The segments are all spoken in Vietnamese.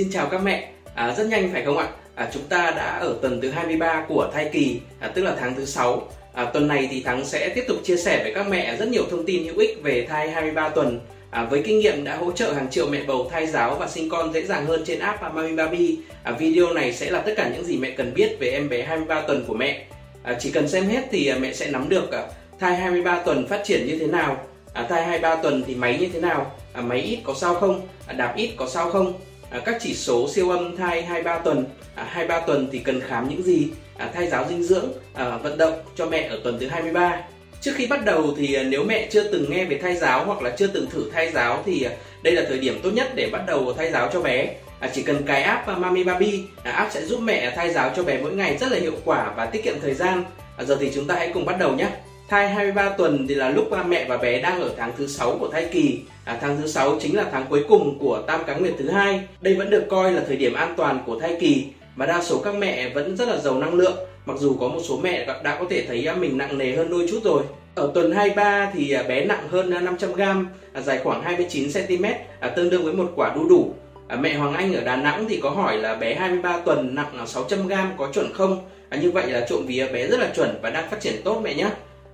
Xin chào các mẹ, à, rất nhanh phải không ạ? À, chúng ta đã ở tuần thứ 23 của thai kỳ, à, tức là tháng thứ 6. À, tuần này thì Thắng sẽ tiếp tục chia sẻ với các mẹ rất nhiều thông tin hữu ích về thai 23 tuần. À, với kinh nghiệm đã hỗ trợ hàng triệu mẹ bầu thai giáo và sinh con dễ dàng hơn trên app Mami Baby, à, video này sẽ là tất cả những gì mẹ cần biết về em bé 23 tuần của mẹ. À, chỉ cần xem hết thì à, mẹ sẽ nắm được à, thai 23 tuần phát triển như thế nào, à, thai 23 tuần thì máy như thế nào, à, máy ít có sao không, à, đạp ít có sao không, à, các chỉ số siêu âm thai 23 tuần, à, 23 tuần thì cần khám những gì, à, thai giáo dinh dưỡng, à, vận động cho mẹ ở tuần thứ 23. Trước khi bắt đầu thì à, nếu mẹ chưa từng nghe về thai giáo hoặc là chưa từng thử thai giáo thì à, đây là thời điểm tốt nhất để bắt đầu thai giáo cho bé. À, chỉ cần cài app à, Mami Baby, à, app sẽ giúp mẹ thai giáo cho bé mỗi ngày rất là hiệu quả và tiết kiệm thời gian. À, giờ thì chúng ta hãy cùng bắt đầu nhé. Thai 23 tuần thì là lúc mẹ và bé đang ở tháng thứ 6 của thai kỳ. À, tháng thứ 6 chính là tháng cuối cùng của tam cá nguyệt thứ hai. Đây vẫn được coi là thời điểm an toàn của thai kỳ và đa số các mẹ vẫn rất là giàu năng lượng. Mặc dù có một số mẹ đã có thể thấy à, mình nặng nề hơn đôi chút rồi. Ở tuần 23 thì à, bé nặng hơn à, 500 g, dài khoảng 29 cm, tương đương với một quả đu đủ. Mẹ Hoàng Anh ở Đà Nẵng thì có hỏi là bé 23 tuần nặng 600 g có chuẩn không? Như vậy là trộm vía bé rất là chuẩn và đang phát triển tốt mẹ nhé.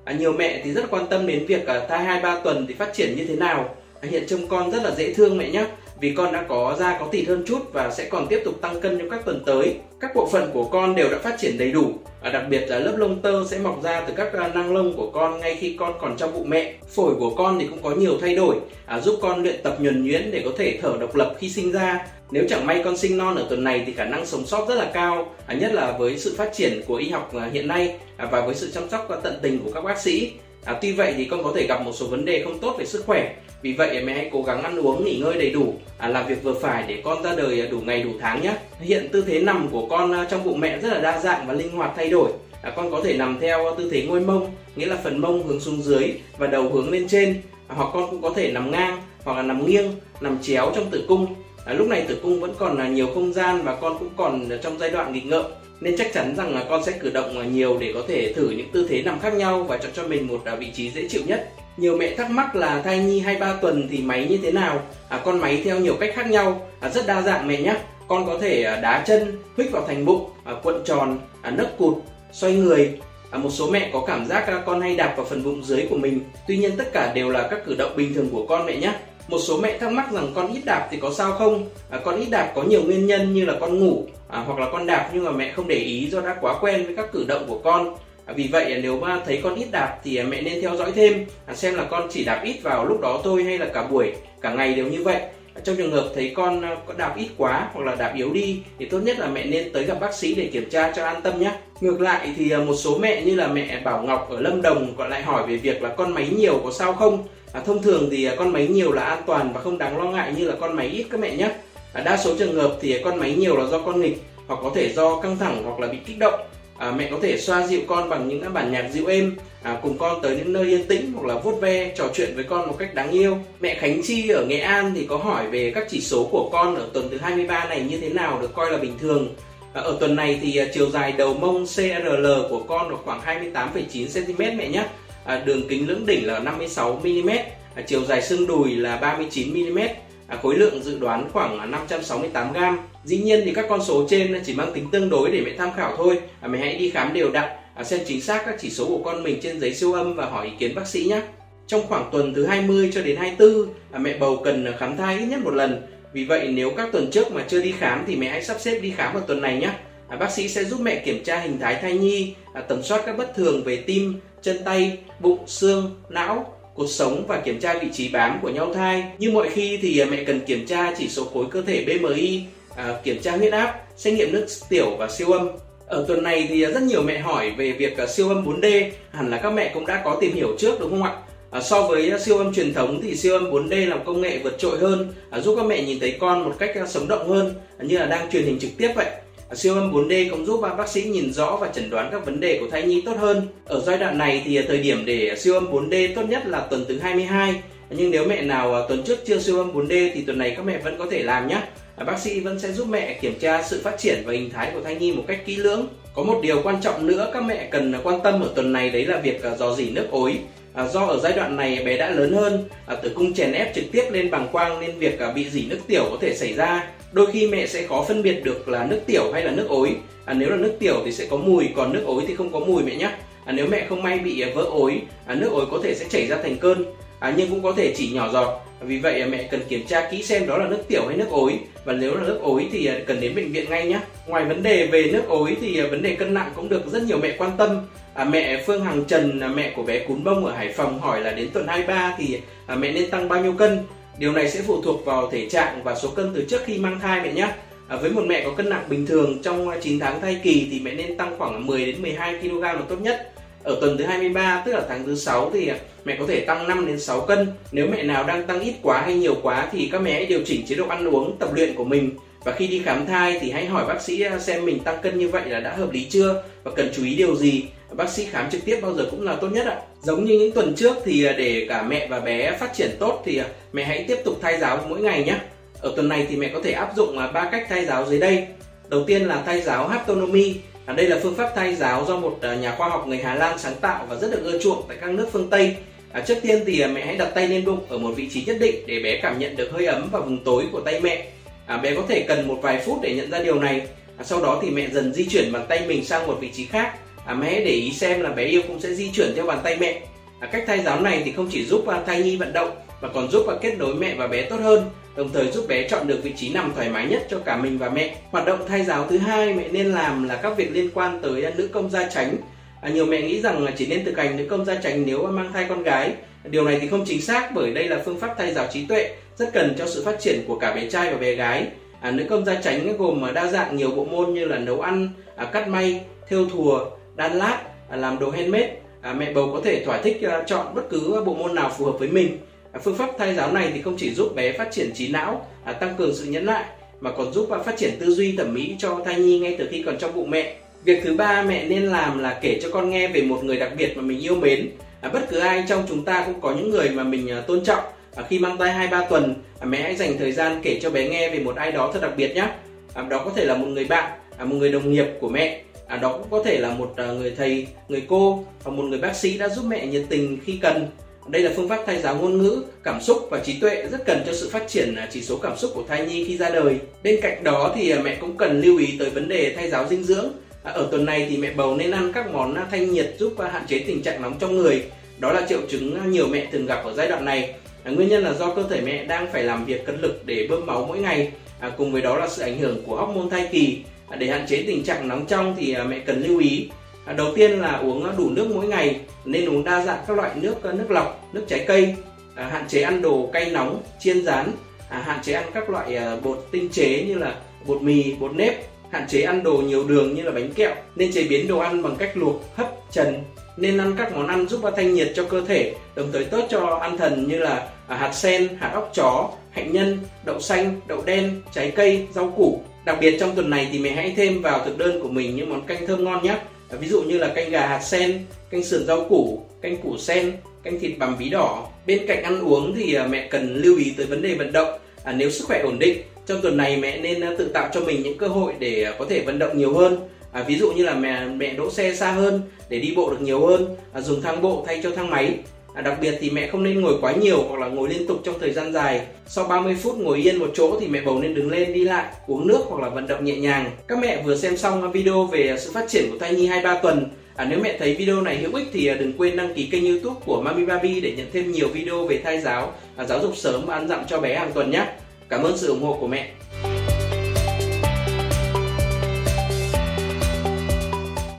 À, nhiều mẹ thì rất quan tâm đến việc à, thai 2-3 tuần thì phát triển như thế nào. À, hiện trông con rất là dễ thương mẹ nhé vì con đã có da có thịt hơn chút và sẽ còn tiếp tục tăng cân trong các tuần tới. Các bộ phận của con đều đã phát triển đầy đủ, à, đặc biệt là lớp lông tơ sẽ mọc ra từ các à, năng lông của con ngay khi con còn trong bụng mẹ. Phổi của con thì cũng có nhiều thay đổi, à, giúp con luyện tập nhuần nhuyễn để có thể thở độc lập khi sinh ra. Nếu chẳng may con sinh non ở tuần này thì khả năng sống sót rất là cao, à, nhất là với sự phát triển của y học à, hiện nay à, và với sự chăm sóc tận tình của các bác sĩ. À, tuy vậy thì con có thể gặp một số vấn đề không tốt về sức khỏe. Vì vậy mẹ hãy cố gắng ăn uống, nghỉ ngơi đầy đủ, à, làm việc vừa phải để con ra đời đủ ngày đủ tháng nhé. Hiện tư thế nằm của con trong bụng mẹ rất là đa dạng và linh hoạt thay đổi. À, con có thể nằm theo tư thế ngôi mông, nghĩa là phần mông hướng xuống dưới và đầu hướng lên trên. À, hoặc con cũng có thể nằm ngang hoặc là nằm nghiêng, nằm chéo trong tử cung à, lúc này tử cung vẫn còn là nhiều không gian và con cũng còn trong giai đoạn nghịch ngợm. Nên chắc chắn rằng là con sẽ cử động à, nhiều để có thể thử những tư thế nằm khác nhau và chọn cho mình một à, vị trí dễ chịu nhất. Nhiều mẹ thắc mắc là thai nhi 23 tuần thì máy như thế nào? À, con máy theo nhiều cách khác nhau. À, rất đa dạng mẹ nhé con có thể à, đá chân huých vào thành bụng à, cuộn tròn à, nấc cụt xoay người. À, một số mẹ có cảm giác con hay đạp vào phần bụng dưới của mình. Tuy nhiên tất cả đều là các cử động bình thường của con mẹ nhé một số mẹ thắc mắc rằng con ít đạp thì có sao không? À, con ít đạp có nhiều nguyên nhân như là con ngủ à, hoặc là con đạp nhưng mà mẹ không để ý do đã quá quen với các cử động của con. À, vì vậy à, nếu mà thấy con ít đạp thì à, mẹ nên theo dõi thêm à, xem là con chỉ đạp ít vào lúc đó thôi hay là cả buổi cả ngày đều như vậy. À, trong trường hợp thấy con có đạp ít quá hoặc là đạp yếu đi thì tốt nhất là mẹ nên tới gặp bác sĩ để kiểm tra cho an tâm nhé. Ngược lại thì một số mẹ như là mẹ Bảo Ngọc ở Lâm Đồng còn lại hỏi về việc là con máy nhiều có sao không? À, thông thường thì à, con máy nhiều là an toàn và không đáng lo ngại như là con máy ít các mẹ nhé. À, đa số trường hợp thì à, con máy nhiều là do con nghịch hoặc có thể do căng thẳng hoặc là bị kích động. À, mẹ có thể xoa dịu con bằng những bản nhạc dịu êm à, cùng con tới những nơi yên tĩnh hoặc là vuốt ve trò chuyện với con một cách đáng yêu. Mẹ Khánh Chi ở Nghệ An thì có hỏi về các chỉ số của con ở tuần thứ 23 này như thế nào được coi là bình thường. À, ở tuần này thì à, chiều dài đầu mông CRL của con là khoảng 28,9 cm mẹ nhé à, đường kính lưỡng đỉnh là 56 mm à, chiều dài xương đùi là 39 mm à, khối lượng dự đoán khoảng 568 g dĩ nhiên thì các con số trên chỉ mang tính tương đối để mẹ tham khảo thôi. À, mẹ hãy đi khám đều đặn à, xem chính xác các chỉ số của con mình trên giấy siêu âm và hỏi ý kiến bác sĩ nhé. Trong khoảng tuần thứ 20 cho đến 24 à, mẹ bầu cần à, khám thai ít nhất một lần. Vì vậy nếu các tuần trước mà chưa đi khám thì mẹ hãy sắp xếp đi khám vào tuần này nhé à, bác sĩ sẽ giúp mẹ kiểm tra hình thái thai nhi à, tầm soát các bất thường về tim chân tay bụng xương não cột sống và kiểm tra vị trí bám của nhau thai. Như mọi khi thì à, mẹ cần kiểm tra chỉ số khối cơ thể BMI, à, kiểm tra huyết áp, xét nghiệm nước tiểu và siêu âm. Ở tuần này thì à, rất nhiều mẹ hỏi về việc à, siêu âm 4D, hẳn là các mẹ cũng đã có tìm hiểu trước đúng không ạ? À, so với siêu âm truyền thống thì siêu âm 4D là công nghệ vượt trội hơn, à, giúp các mẹ nhìn thấy con một cách sống động hơn, như là đang truyền hình trực tiếp vậy. Siêu âm 4D cũng giúp bác sĩ nhìn rõ và chẩn đoán các vấn đề của thai nhi tốt hơn. Ở giai đoạn này thì à, thời điểm để siêu âm 4D tốt nhất là tuần thứ 22. Nhưng nếu mẹ nào à, tuần trước chưa siêu âm 4D thì tuần này các mẹ vẫn có thể làm nhé. À, bác sĩ vẫn sẽ giúp mẹ kiểm tra sự phát triển và hình thái của thai nhi một cách kỹ lưỡng. Có một điều quan trọng nữa các mẹ cần quan tâm ở tuần này đấy là việc dò dỉ nước ối. À, do ở giai đoạn này bé đã lớn hơn, à, tử cung chèn ép trực tiếp lên bàng quang nên việc à, bị dỉ nước tiểu có thể xảy ra. Đôi khi mẹ sẽ khó phân biệt được là nước tiểu hay là nước ối. À, nếu là nước tiểu thì sẽ có mùi, còn nước ối thì không có mùi mẹ nhé. À, nếu mẹ không may bị à, vỡ ối, à, nước ối có thể sẽ chảy ra thành cơn, à, nhưng cũng có thể chỉ nhỏ giọt. À, vì vậy à, mẹ cần kiểm tra kỹ xem đó là nước tiểu hay nước ối và nếu là nước ối thì cần đến bệnh viện ngay nhé. Ngoài vấn đề về nước ối thì vấn đề cân nặng cũng được rất nhiều mẹ quan tâm. À, mẹ Phương Hằng Trần, mẹ của bé cún bông ở Hải Phòng hỏi là đến tuần 23 thì à, mẹ nên tăng bao nhiêu cân? Điều này sẽ phụ thuộc vào thể trạng và số cân từ trước khi mang thai mẹ nhé. À, với một mẹ có cân nặng bình thường trong 9 tháng thai kỳ thì mẹ nên tăng khoảng 10 đến 12 kg là tốt nhất. Ở tuần thứ 23 tức là tháng thứ 6 thì à, mẹ có thể tăng 5 đến 6 cân. Nếu mẹ nào đang tăng ít quá hay nhiều quá thì các mẹ hãy điều chỉnh chế độ ăn uống, tập luyện của mình và khi đi khám thai thì hãy hỏi bác sĩ à, xem mình tăng cân như vậy là đã hợp lý chưa và cần chú ý điều gì. Bác sĩ khám trực tiếp bao giờ cũng là tốt nhất ạ. Giống như những tuần trước thì à, để cả mẹ và bé phát triển tốt thì à, mẹ hãy tiếp tục thay giáo mỗi ngày nhé. Ở tuần này thì mẹ có thể áp dụng à, ba cách thay giáo dưới đây. Đầu tiên là thay giáo haptonomy đây là phương pháp thay giáo do một nhà khoa học người Hà Lan sáng tạo và rất được ưa chuộng tại các nước phương Tây. À, trước tiên thì mẹ hãy đặt tay lên bụng ở một vị trí nhất định để bé cảm nhận được hơi ấm và vùng tối của tay mẹ. À, bé có thể cần một vài phút để nhận ra điều này. À, sau đó thì mẹ dần di chuyển bàn tay mình sang một vị trí khác. À, mẹ hãy để ý xem là bé yêu cũng sẽ di chuyển theo bàn tay mẹ. À, cách thay giáo này thì không chỉ giúp à, thai nhi vận động mà còn giúp à, kết nối mẹ và bé tốt hơn đồng thời giúp bé chọn được vị trí nằm thoải mái nhất cho cả mình và mẹ. Hoạt động thay giáo thứ hai mẹ nên làm là các việc liên quan tới à, nữ công gia tránh. À, nhiều mẹ nghĩ rằng là chỉ nên thực hành nữ công gia tránh nếu mang thai con gái. Điều này thì không chính xác bởi đây là phương pháp thay giáo trí tuệ rất cần cho sự phát triển của cả bé trai và bé gái. À, nữ công gia tránh gồm đa dạng nhiều bộ môn như là nấu ăn, à, cắt may, thêu thùa, đan lát, à, làm đồ handmade. À, mẹ bầu có thể thỏa thích à, chọn bất cứ bộ môn nào phù hợp với mình à, Phương pháp thai giáo này thì không chỉ giúp bé phát triển trí não, à, tăng cường sự nhẫn lại mà còn giúp phát triển tư duy thẩm mỹ cho thai nhi ngay từ khi còn trong bụng mẹ. Việc thứ ba mẹ nên làm là kể cho con nghe về một người đặc biệt mà mình yêu mến. À, bất cứ ai trong chúng ta cũng có những người mà mình tôn trọng. À, khi mang thai hai ba tuần, à, mẹ hãy dành thời gian kể cho bé nghe về một ai đó thật đặc biệt nhé. À, đó có thể là một người bạn, à, một người đồng nghiệp của mẹ, à, đó cũng có thể là một à, người thầy, người cô hoặc một người bác sĩ đã giúp mẹ nhiệt tình khi cần đây là phương pháp thay giáo ngôn ngữ, cảm xúc và trí tuệ rất cần cho sự phát triển à, chỉ số cảm xúc của thai nhi khi ra đời. Bên cạnh đó thì à, mẹ cũng cần lưu ý tới vấn đề thay giáo dinh dưỡng. À, ở tuần này thì mẹ bầu nên ăn các món thanh nhiệt giúp à, hạn chế tình trạng nóng trong người. Đó là triệu chứng à, nhiều mẹ thường gặp ở giai đoạn này. À, nguyên nhân là do cơ thể mẹ đang phải làm việc cân lực để bơm máu mỗi ngày. Cùng với đó là sự ảnh hưởng của hormone thai kỳ. À, để hạn chế tình trạng nóng trong thì à, mẹ cần lưu ý. À, đầu tiên là uống đủ nước mỗi ngày, nên uống đa dạng các loại nước nước lọc, nước trái cây. Hạn chế ăn đồ cay nóng, chiên rán. Hạn chế ăn các loại bột tinh chế như là bột mì, bột nếp. Hạn chế ăn đồ nhiều đường như là bánh kẹo, nên chế biến đồ ăn bằng cách luộc, hấp, trần. Nên ăn các món ăn giúp thanh nhiệt cho cơ thể, đồng thời tốt cho ăn thần như là hạt sen, hạt óc chó hạnh nhân đậu xanh đậu đen trái cây rau củ. Đặc biệt trong tuần này thì mẹ hãy thêm vào thực đơn của mình những món canh thơm ngon nhé. À, ví dụ như là canh gà hạt sen canh sườn rau củ canh củ sen canh thịt bằm bí đỏ. Bên cạnh ăn uống thì à, mẹ cần lưu ý tới vấn đề vận động. À, nếu sức khỏe ổn định trong tuần này mẹ nên à, tự tạo cho mình những cơ hội để có thể vận động nhiều hơn. À, ví dụ như là mẹ mẹ đỗ xe xa hơn để đi bộ được nhiều hơn à, dùng thang bộ thay cho thang máy. À, đặc biệt thì mẹ không nên ngồi quá nhiều hoặc là ngồi liên tục trong thời gian dài. Sau 30 phút ngồi yên một chỗ thì mẹ bầu nên đứng lên đi lại, uống nước hoặc là vận động nhẹ nhàng. Các mẹ vừa xem xong video về sự phát triển của thai nhi 23 tuần. À, nếu mẹ thấy video này hữu ích thì à, đừng quên đăng ký kênh youtube của Mami Baby để nhận thêm nhiều video về thai giáo, à, giáo dục sớm và ăn dặm cho bé hàng tuần nhé. Cảm ơn sự ủng hộ của mẹ.